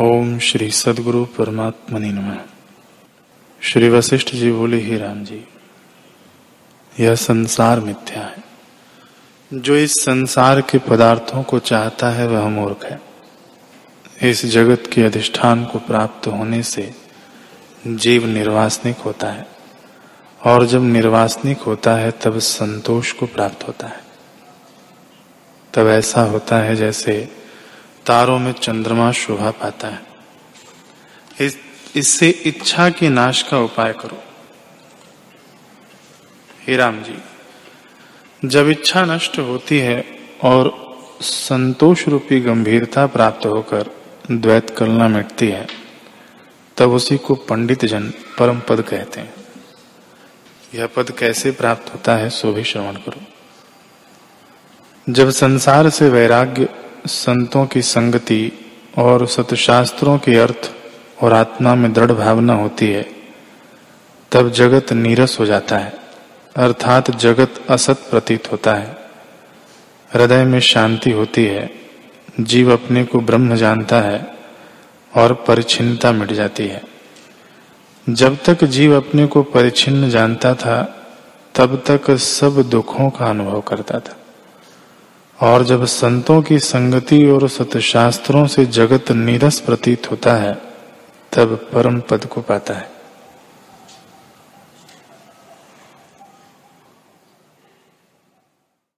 ओम श्री सदगुरु परमात्मा नम। श्री वशिष्ठ जी बोले, ही राम जी, यह संसार मिथ्या है। जो इस संसार के पदार्थों को चाहता है, वह मूर्ख है। इस जगत के अधिष्ठान को प्राप्त होने से जीव निर्वासनिक होता है, और जब निर्वासनिक होता है, तब संतोष को प्राप्त होता है। तब ऐसा होता है जैसे तारों में चंद्रमा शोभा पाता है। इस, इससे इच्छा के नाश का उपाय करो। हे राम जी जब इच्छा नष्ट होती है और संतोष रूपी गंभीरता प्राप्त होकर द्वैत कलना मिटती है तब उसी को पंडित जन परम पद कहते हैं। यह पद कैसे प्राप्त होता है सो भी श्रवण करो। जब संसार से वैराग्य संतों की संगति और सतशास्त्रों के अर्थ और आत्मा में दृढ़ भावना होती है, तब जगत नीरस हो जाता है, अर्थात जगत असत प्रतीत होता है। हृदय में शांति होती है, जीव अपने को ब्रह्म जानता है और परिचिनता मिट जाती है। जब तक जीव अपने को परिचिन्न जानता था, तब तक सब दुखों का अनुभव करता था। और जब संतों की संगति और सतशास्त्रों से जगत नीरस प्रतीत होता है, तब परम पद को पाता है।